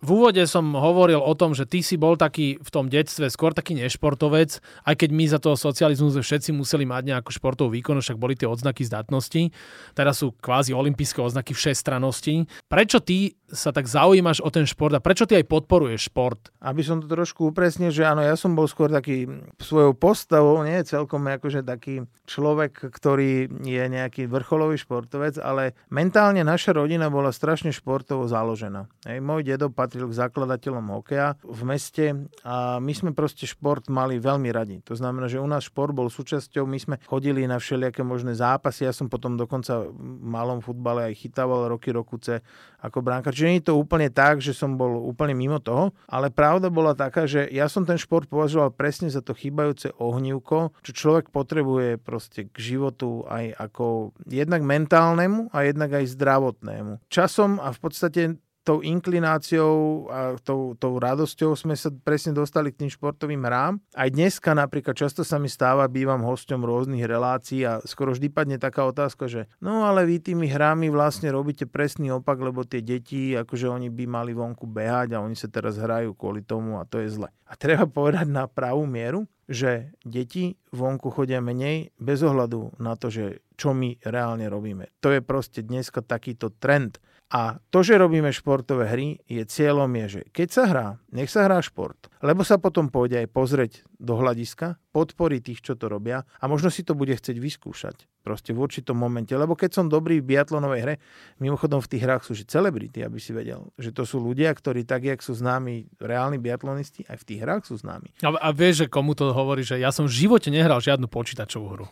V úvode som hovoril o tom, že ty si bol taký v tom detstve skôr taký nešportovec, aj keď my za toho socializmu sme všetci museli mať nejakú športovú výkon, však boli tie odznaky zdatnosti. Teraz sú kvázi olympijské odznaky všestranosti. Prečo ty sa tak zaujímaš o ten šport a prečo ty aj podporuješ šport? Aby som to trošku upresnil, že áno, ja som bol skôr taký svojou postavou, nie celkom akože taký človek, ktorý je nejaký vrcholový športovec, ale mentálne naša rodina bola strašne športovo založená. Hej, môj dedo patril k zakladateľom hokeja v meste a my sme proste šport mali veľmi radi. To znamená, že u nás šport bol súčasťou, my sme chodili na všelijaké možné zápasy, ja som potom dokonca v malom futbale aj chytával roky rokuce ako bránka. Čiže nie je to úplne tak, že som bol úplne mimo toho, ale pravda bola taká, že ja som ten šport považoval presne za to chýbajúce ohnívko, čo človek potrebuje proste k životu aj ako jednak mentálnemu a jednak aj zdravotnému. Časom a v podstate tou inklináciou a tou, tou radosťou sme sa presne dostali k tým športovým hrám. Aj dneska napríklad často sa mi stáva, bývam hosťom rôznych relácií a skoro vždy padne taká otázka, že no ale vy tými hrami vlastne robíte presný opak, lebo tie deti, akože oni by mali vonku behať a oni sa teraz hrajú kvôli tomu a to je zle. A treba povedať na pravú mieru, že deti vonku chodia menej bez ohľadu na to, že čo my reálne robíme. To je proste dneska takýto trend a to, že robíme športové hry, je cieľom je, že keď sa hrá, nech sa hrá šport, lebo sa potom pôjde aj pozrieť do hľadiska, podporí tých, čo to robia a možno si to bude chcieť vyskúšať proste v určitom momente. Lebo keď som dobrý v biatlonovej hre, mimochodom v tých hrách sú že celebrity, aby si vedel, že to sú ľudia, ktorí tak, jak sú známi reálni biatlonisti, aj v tých hrách sú známi. A, a vieš, že komu to hovorí, že ja som v živote nehral žiadnu počítačovú hru.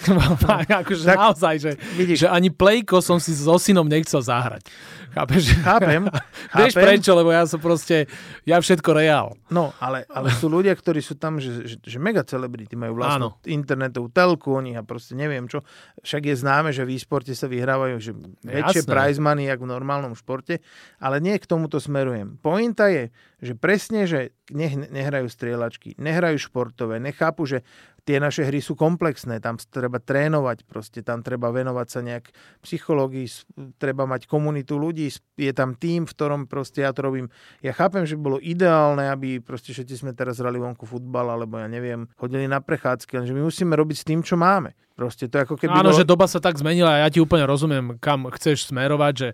akože tak, naozaj, že, že ani plejko som si so synom nechcel zahrať. Chápeš? Chápem. Vieš prečo, lebo ja som proste, ja všetko reál. No, ale, ale sú ľudia, ktorí sú tam, že, že, že mega celebrity, majú vlastnú Áno. internetovú telku, oni a proste neviem čo. Však je známe, že v e-sporte sa vyhrávajú že väčšie prize money, ako v normálnom športe, ale nie k tomuto smerujem. Pointa je, že presne, že nech nehrajú strieľačky, nehrajú športové, nechápu, že tie naše hry sú komplexné, tam treba trénovať, proste tam treba venovať sa nejak psychológii, treba mať komunitu ľudí, je tam tým, v ktorom proste ja to robím. Ja chápem, že bolo ideálne, aby proste všetci sme teraz hrali vonku futbal, alebo ja neviem, chodili na prechádzky, lenže my musíme robiť s tým, čo máme. Proste to ako keby Áno, bolo... že doba sa tak zmenila a ja ti úplne rozumiem, kam chceš smerovať, že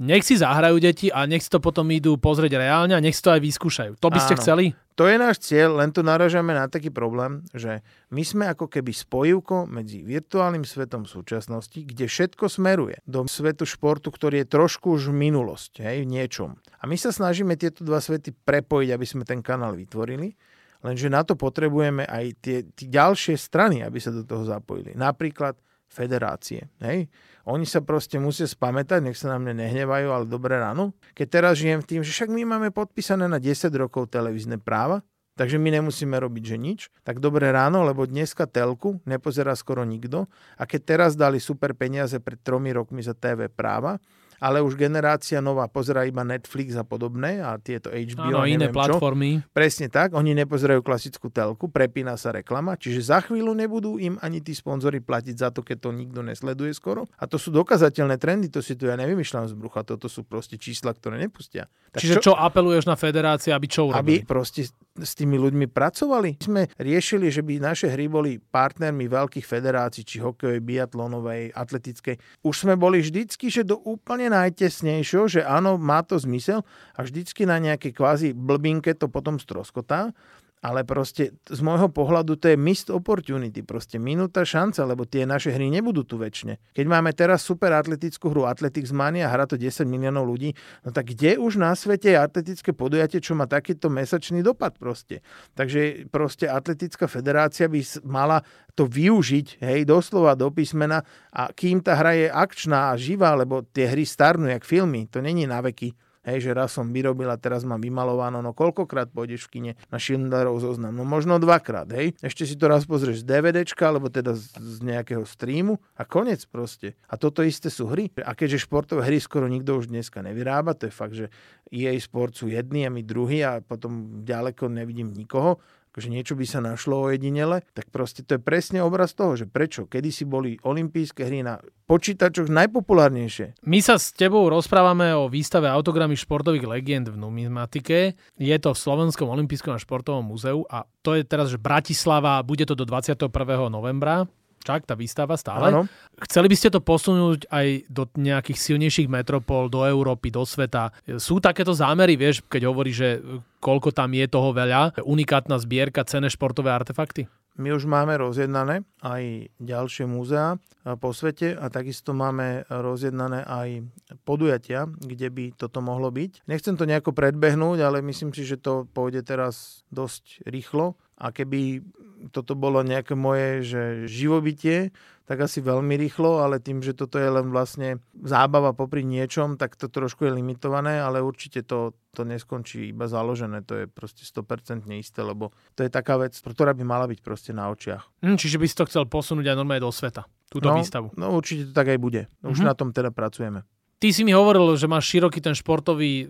nech si zahrajú deti a nech si to potom idú pozrieť reálne a nech si to aj vyskúšajú. To by ste Áno. chceli? To je náš cieľ, len tu naražame na taký problém, že my sme ako keby spojivko medzi virtuálnym svetom súčasnosti, kde všetko smeruje do svetu športu, ktorý je trošku už minulosť, hej, v niečom. A my sa snažíme tieto dva svety prepojiť, aby sme ten kanál vytvorili. Lenže na to potrebujeme aj tie, tie ďalšie strany, aby sa do toho zapojili. Napríklad federácie. Hej? Oni sa proste musia spamätať, nech sa na mne nehnevajú, ale dobré ráno. Keď teraz žijem tým, že však my máme podpísané na 10 rokov televízne práva, takže my nemusíme robiť, že nič. Tak dobré ráno, lebo dneska telku nepozerá skoro nikto. A keď teraz dali super peniaze pred tromi rokmi za TV práva, ale už generácia nová pozera iba Netflix a podobné a tieto HBO, Áno, iné platformy. Čo. Presne tak, oni nepozerajú klasickú telku, prepína sa reklama, čiže za chvíľu nebudú im ani tí sponzory platiť za to, keď to nikto nesleduje skoro. A to sú dokazateľné trendy, to si tu ja nevymýšľam z brucha, toto sú proste čísla, ktoré nepustia. Tak čiže čo, čo apeluješ na federácie, aby čo urobili? Aby proste s tými ľuďmi pracovali. Sme riešili, že by naše hry boli partnermi veľkých federácií, či hokejovej, biatlonovej, atletickej. Už sme boli vždycky, že do úplne najtesnejšieho, že áno, má to zmysel a vždycky na nejaké kvázi blbinke to potom stroskotá ale proste z môjho pohľadu to je missed opportunity, proste minúta šanca, lebo tie naše hry nebudú tu väčšine. Keď máme teraz super atletickú hru Athletics Mania hra to 10 miliónov ľudí, no tak kde už na svete je atletické podujatie, čo má takýto mesačný dopad proste. Takže proste atletická federácia by mala to využiť, hej, doslova do písmena a kým tá hra je akčná a živá, lebo tie hry starnú jak filmy, to není na veky Hej, že raz som vyrobil a teraz mám vymalované, no koľkokrát pôjdeš v kine na Schindlerov zoznam? No možno dvakrát, hej. Ešte si to raz pozrieš z DVDčka, alebo teda z, z nejakého streamu a konec proste. A toto isté sú hry. A keďže športové hry skoro nikto už dneska nevyrába, to je fakt, že EA Sport sú jedni a my druhý a potom ďaleko nevidím nikoho, akože niečo by sa našlo o jedinele, tak proste to je presne obraz toho, že prečo kedysi boli olympijské hry na počítačoch najpopulárnejšie. My sa s tebou rozprávame o výstave autogramy športových legend v numismatike. Je to v Slovenskom olympijskom a športovom múzeu a to je teraz, že Bratislava, bude to do 21. novembra. Čak, tá výstava stále. Áno. Chceli by ste to posunúť aj do nejakých silnejších metropol, do Európy, do sveta. Sú takéto zámery, vieš, keď hovorí, že koľko tam je toho veľa, unikátna zbierka, cené športové artefakty? My už máme rozjednané aj ďalšie múzea po svete a takisto máme rozjednané aj podujatia, kde by toto mohlo byť. Nechcem to nejako predbehnúť, ale myslím si, že to pôjde teraz dosť rýchlo a keby toto bolo nejaké moje že živobytie, tak asi veľmi rýchlo, ale tým, že toto je len vlastne zábava popri niečom, tak to trošku je limitované, ale určite to, to neskončí iba založené, to je proste 100% isté, lebo to je taká vec, ktorá by mala byť proste na očiach. Hm, čiže by si to chcel posunúť aj normálne do sveta, túto no, výstavu. No určite to tak aj bude. Už mm-hmm. na tom teda pracujeme. Ty si mi hovoril, že máš široký ten športový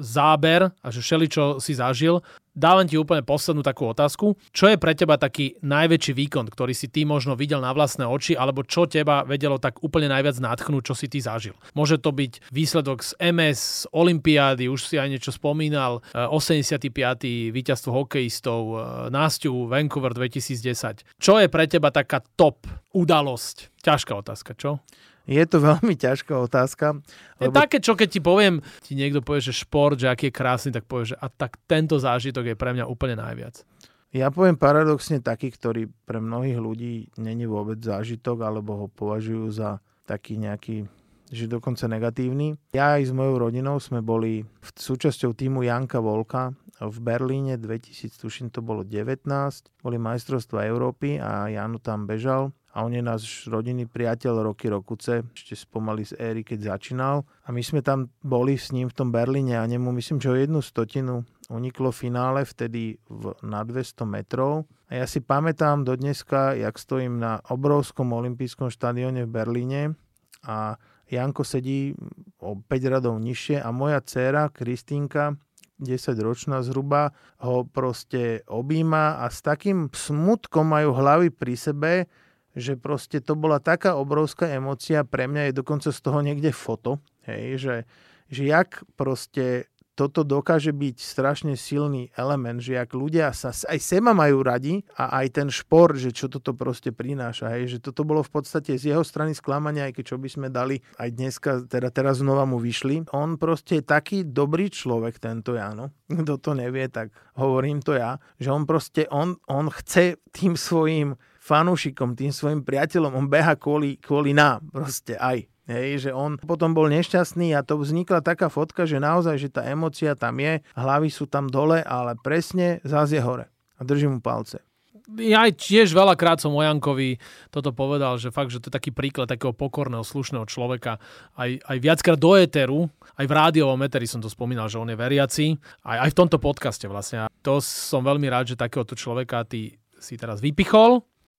záber a že všeličo si zažil. Dávam ti úplne poslednú takú otázku. Čo je pre teba taký najväčší výkon, ktorý si ty možno videl na vlastné oči, alebo čo teba vedelo tak úplne najviac nadchnúť, čo si ty zažil? Môže to byť výsledok z MS, z Olympiády, už si aj niečo spomínal, 85. Eh, víťazstvo hokejistov, eh, Násťu, Vancouver 2010. Čo je pre teba taká top udalosť? Ťažká otázka, čo? Je to veľmi ťažká otázka. Je lebo... také, čo keď ti poviem, ti niekto povie, že šport, že aký je krásny, tak povie, že a tak tento zážitok je pre mňa úplne najviac. Ja poviem paradoxne taký, ktorý pre mnohých ľudí není vôbec zážitok, alebo ho považujú za taký nejaký že dokonca negatívny. Ja aj s mojou rodinou sme boli v súčasťou týmu Janka Volka v Berlíne 2000, tuším to bolo 19, boli majstrovstva Európy a Janu tam bežal a on je náš rodinný priateľ roky rokuce, ešte spomali z éry, keď začínal. A my sme tam boli s ním v tom Berlíne a nemu myslím, že o jednu stotinu uniklo finále vtedy v, na 200 metrov. A ja si pamätám do dneska, jak stojím na obrovskom olympijskom štadióne v Berlíne a Janko sedí o 5 radov nižšie a moja dcéra Kristínka 10 ročná zhruba, ho proste objíma a s takým smutkom majú hlavy pri sebe, že proste to bola taká obrovská emocia, pre mňa je dokonca z toho niekde foto, hej, že, že jak proste toto dokáže byť strašne silný element, že ak ľudia sa aj seba majú radi a aj ten šport, že čo toto proste prináša, hej, že toto bolo v podstate z jeho strany sklamania, aj keď čo by sme dali aj dneska, teda teraz znova mu vyšli. On proste je taký dobrý človek, tento Jano. Kto to nevie, tak hovorím to ja, že on proste, on, on chce tým svojim fanúšikom, tým svojim priateľom, on beha kvôli, kvôli nám proste aj. Hej, že on potom bol nešťastný a to vznikla taká fotka, že naozaj, že tá emocia tam je, hlavy sú tam dole, ale presne zás je hore. A držím mu palce. Ja tiež veľakrát som Ojankovi toto povedal, že fakt, že to je taký príklad takého pokorného, slušného človeka. Aj, aj viackrát do éteru, aj v rádiovom éteri som to spomínal, že on je veriaci. Aj, aj v tomto podcaste vlastne. To som veľmi rád, že takéhoto človeka ty si teraz vypichol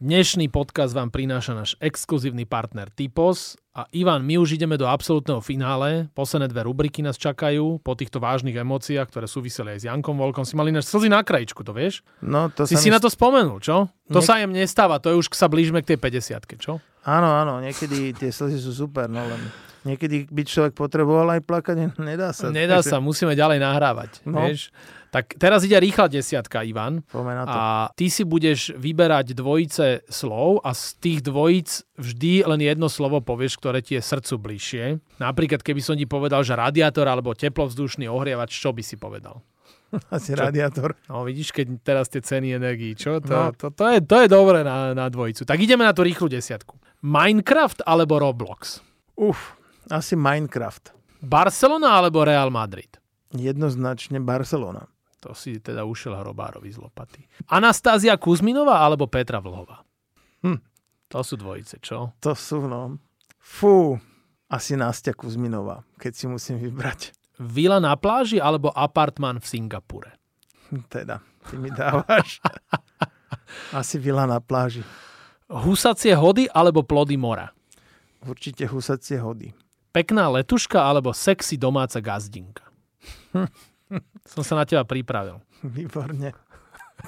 Dnešný podcast vám prináša náš exkluzívny partner Typos a Ivan, my už ideme do absolútneho finále. Posledné dve rubriky nás čakajú po týchto vážnych emóciách, ktoré súviseli aj s Jankom Volkom. Si mali náš slzy na krajičku, to vieš? No, to si si mi... na to spomenul, čo? To Niek... sa im nestáva, to je už sa blížme k tej 50 čo? Áno, áno, niekedy tie slzy sú super, no len niekedy by človek potreboval aj plakať, nedá sa. Nedá sa, musíme ďalej nahrávať. No. Vieš? Tak teraz ide rýchla desiatka, Ivan. A ty si budeš vyberať dvojice slov a z tých dvojic vždy len jedno slovo povieš, ktoré ti je srdcu bližšie. Napríklad, keby som ti povedal, že radiátor alebo teplovzdušný ohrievač, čo by si povedal? Asi čo? radiátor. No vidíš, keď teraz tie ceny energii, čo? To, no. to, to, je, to je dobré na, na dvojicu. Tak ideme na tú rýchlu desiatku. Minecraft alebo Roblox? Uf, asi Minecraft. Barcelona alebo Real Madrid? Jednoznačne Barcelona. To si teda ušiel hrobárovi z lopaty. Anastázia Kuzminová alebo Petra Vlhová? Hm. To sú dvojice, čo? To sú, no. Fú, asi Nastia Kuzminová, keď si musím vybrať. Vila na pláži alebo apartman v Singapure? Teda, ty mi dávaš. asi vila na pláži. Husacie hody alebo plody mora? Určite husacie hody. Pekná letuška alebo sexy domáca gazdinka? Som sa na teba pripravil. Výborne.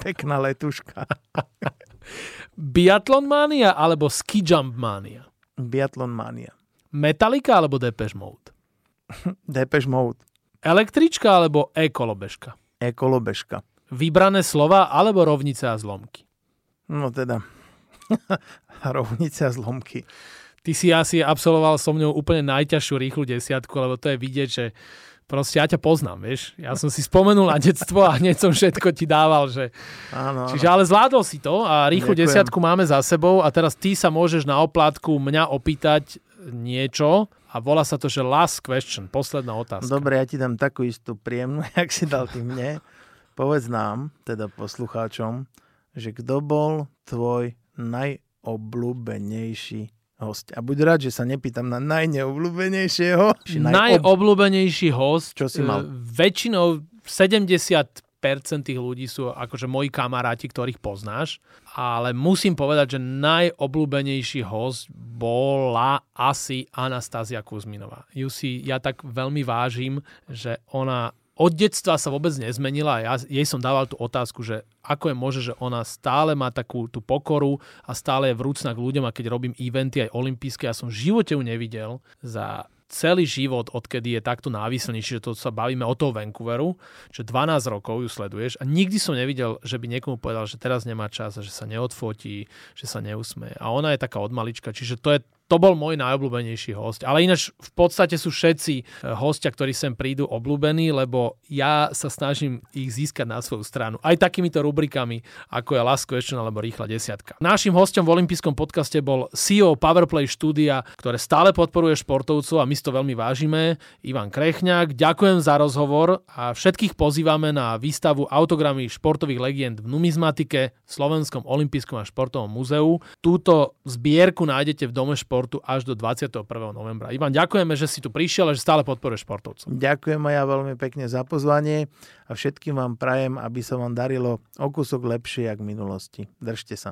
Pekná letuška. Biatlon mania alebo ski jump mania? Biatlon mania. Metallica alebo Depeche Mode? Depeche Mode. Električka alebo ekolobežka? Ekolobežka. Vybrané slova alebo rovnice a zlomky? No teda, rovnice a zlomky. Ty si asi absolvoval so mňou úplne najťažšiu rýchlu desiatku, lebo to je vidieť, že proste ja ťa poznám, vieš. Ja som si spomenul na detstvo a hneď som všetko ti dával, že... Áno, Čiže ale zvládol si to a rýchlu Ďakujem. desiatku máme za sebou a teraz ty sa môžeš na oplátku mňa opýtať niečo a volá sa to, že last question, posledná otázka. Dobre, ja ti dám takú istú príjemnú, jak si dal ty mne. Povedz nám, teda poslucháčom, že kto bol tvoj najobľúbenejší host. A buď rád, že sa nepýtam na najneobľúbenejšieho. Najobľúbenejší host, Čo si mal? e, väčšinou 70% tých ľudí sú akože moji kamaráti, ktorých poznáš, ale musím povedať, že najobľúbenejší host bola asi Anastázia Kuzminová. Ju si ja tak veľmi vážim, že ona od detstva sa vôbec nezmenila a ja jej som dával tú otázku, že ako je možné, že ona stále má takú tú pokoru a stále je vrúcna k ľuďom a keď robím eventy aj olympijské, ja som v živote ju nevidel za celý život, odkedy je takto návislný, čiže to sa bavíme o toho Vancouveru, že 12 rokov ju sleduješ a nikdy som nevidel, že by niekomu povedal, že teraz nemá čas a že sa neodfotí, že sa neusmeje. A ona je taká od malička, čiže to je to bol môj najobľúbenejší host. Ale ináč v podstate sú všetci e, hostia, ktorí sem prídu obľúbení, lebo ja sa snažím ich získať na svoju stranu. Aj takýmito rubrikami, ako je Last Question alebo Rýchla desiatka. Našim hostom v olympijskom podcaste bol CEO Powerplay štúdia, ktoré stále podporuje športovcov a my to veľmi vážime, Ivan Krechňák. Ďakujem za rozhovor a všetkých pozývame na výstavu autogramy športových legend v numizmatike v Slovenskom olympijskom a športovom múzeu. Túto zbierku nájdete v Dome športu až do 21. novembra. Ivan, ďakujeme, že si tu prišiel a že stále podporuješ športovcov. Ďakujem aj ja veľmi pekne za pozvanie a všetkým vám prajem, aby sa vám darilo o kúsok lepšie, jak v minulosti. Držte sa.